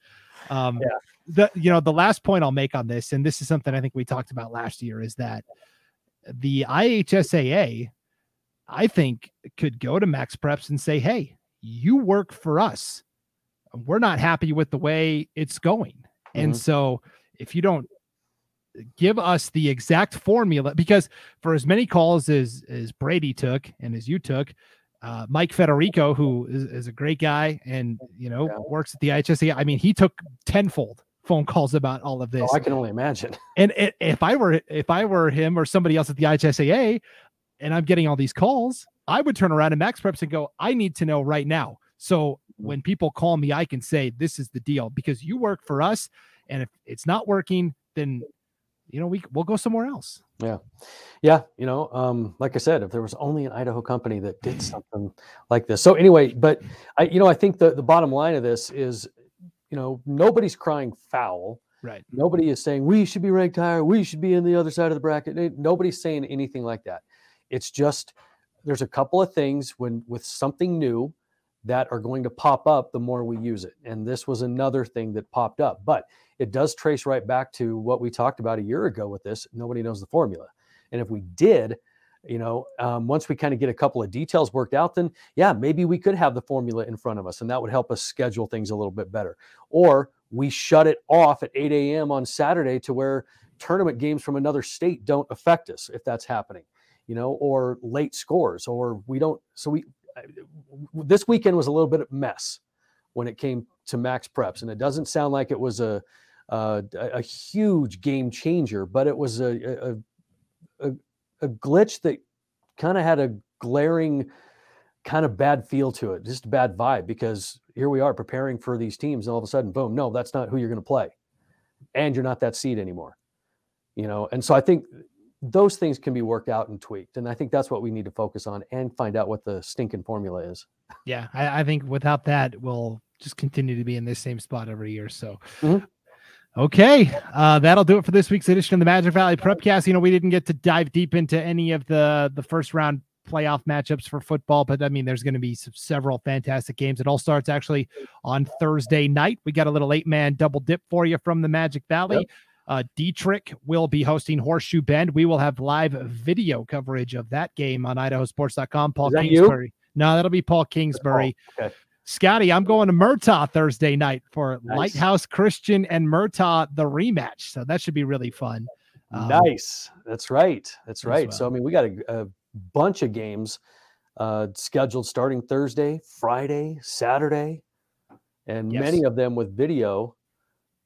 Um, Yeah. The you know the last point I'll make on this, and this is something I think we talked about last year, is that the IHSAA, I think, could go to Max Preps and say, "Hey, you work for us. We're not happy with the way it's going, and Mhm. so if you don't give us the exact formula because for as many calls as as Brady took and as you took, uh, Mike Federico, who is, is a great guy and you know Yeah. works at the IHSAA, I mean, he took tenfold phone calls about all of this. Oh, I can only imagine. [LAUGHS] and i- if I were if I were him or somebody else at the IHSAA, and I'm getting all these calls, I would turn around to Max Preps and go, I need to know right now. So when people call me, I can say this is the deal because you work for us, and if it's not working, then you know we we'll go somewhere else. Yeah, yeah. you know, um, like I said, if there was only an Idaho company that did [CLEARS THROAT] something like this. So anyway, but I, you know, I think the the bottom line of this is, you know, nobody's crying foul. Right. Nobody is saying we should be ranked higher. We should be in the other side of the bracket. Nobody's saying anything like that. It's just there's a couple of things when with something new that are going to pop up the more we use it. And this was another thing that popped up. But it does trace right back to what we talked about a year ago with this. Nobody knows the formula. And if we did, you know, um, once we kind of get a couple of details worked out, then yeah, maybe we could have the formula in front of us and that would help us schedule things a little bit better. Or we shut it off at 8 a.m. on Saturday to where tournament games from another state don't affect us if that's happening, you know, or late scores, or we don't. So we, this weekend was a little bit of mess when it came to max preps, and it doesn't sound like it was a a a huge game changer, but it was a a, a, a glitch that kind of had a glaring kind of bad feel to it, just a bad vibe because here we are preparing for these teams, and all of a sudden, boom, no, that's not who you're going to play, and you're not that seed anymore, you know. And so I think those things can be worked out and tweaked, and I think that's what we need to focus on and find out what the stinking formula is. Yeah, I, I think without that, we'll just continue to be in this same spot every year. So, Mhm. okay, uh, that'll do it for this week's edition of the Magic Valley Prepcast. You know, we didn't get to dive deep into any of the the first round playoff matchups for football, but I mean, there's going to be some, several fantastic games. It all starts actually on Thursday night. We got a little eight man double dip for you from the Magic Valley. Yep. Uh, Dietrich will be hosting Horseshoe Bend. We will have live video coverage of that game on idahosports.com. Paul that you? Kingsbury. No, that'll be Paul Kingsbury. okay. Scotty, I'm going to Murtaugh Thursday night for Nice. Lighthouse Christian and Murtaugh the rematch. So that should be really fun. Um, nice. That's right. That's right. So I mean, we got a, a bunch of games uh, scheduled starting Thursday, Friday, Saturday, and many of them with video.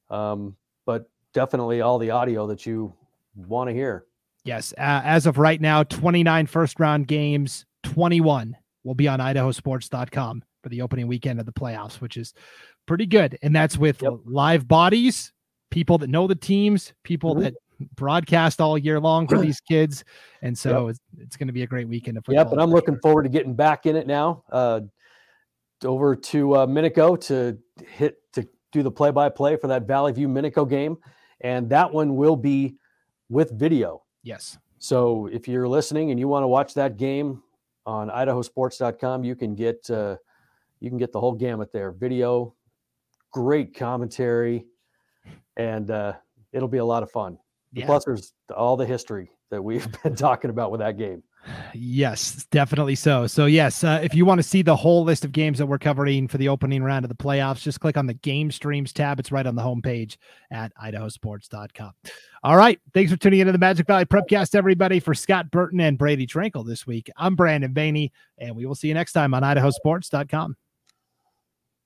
Um, definitely all the audio that you want to hear. Yes. Uh, as of right now, 29 first round games, 21 will be on idahosports.com for the opening weekend of the playoffs, which is pretty good. And that's with yep. live bodies, people that know the teams, people mm-hmm. that broadcast all year long for these [CLEARS THROAT] kids. And so yep. it's, it's going to be a great weekend of football. Yep. And I'm looking sure. forward to getting back in it now. Uh, over to uh, Minico to hit to do the play by play for that Valley View Minico game. And that one will be with video. Yes. So if you're listening and you want to watch that game on idahosports.com, you can get uh, you can get the whole gamut there. Video, great commentary, and uh, it'll be a lot of fun. Yeah. Plus, there's all the history that we've [LAUGHS] been talking about with that game. Yes, definitely so. So, yes, uh, if you want to see the whole list of games that we're covering for the opening round of the playoffs, just click on the game streams tab. It's right on the homepage at idahosports.com. All right. Thanks for tuning into the Magic Valley Prepcast, everybody. For Scott Burton and Brady Trenkle this week, I'm Brandon Baney, and we will see you next time on idahosports.com.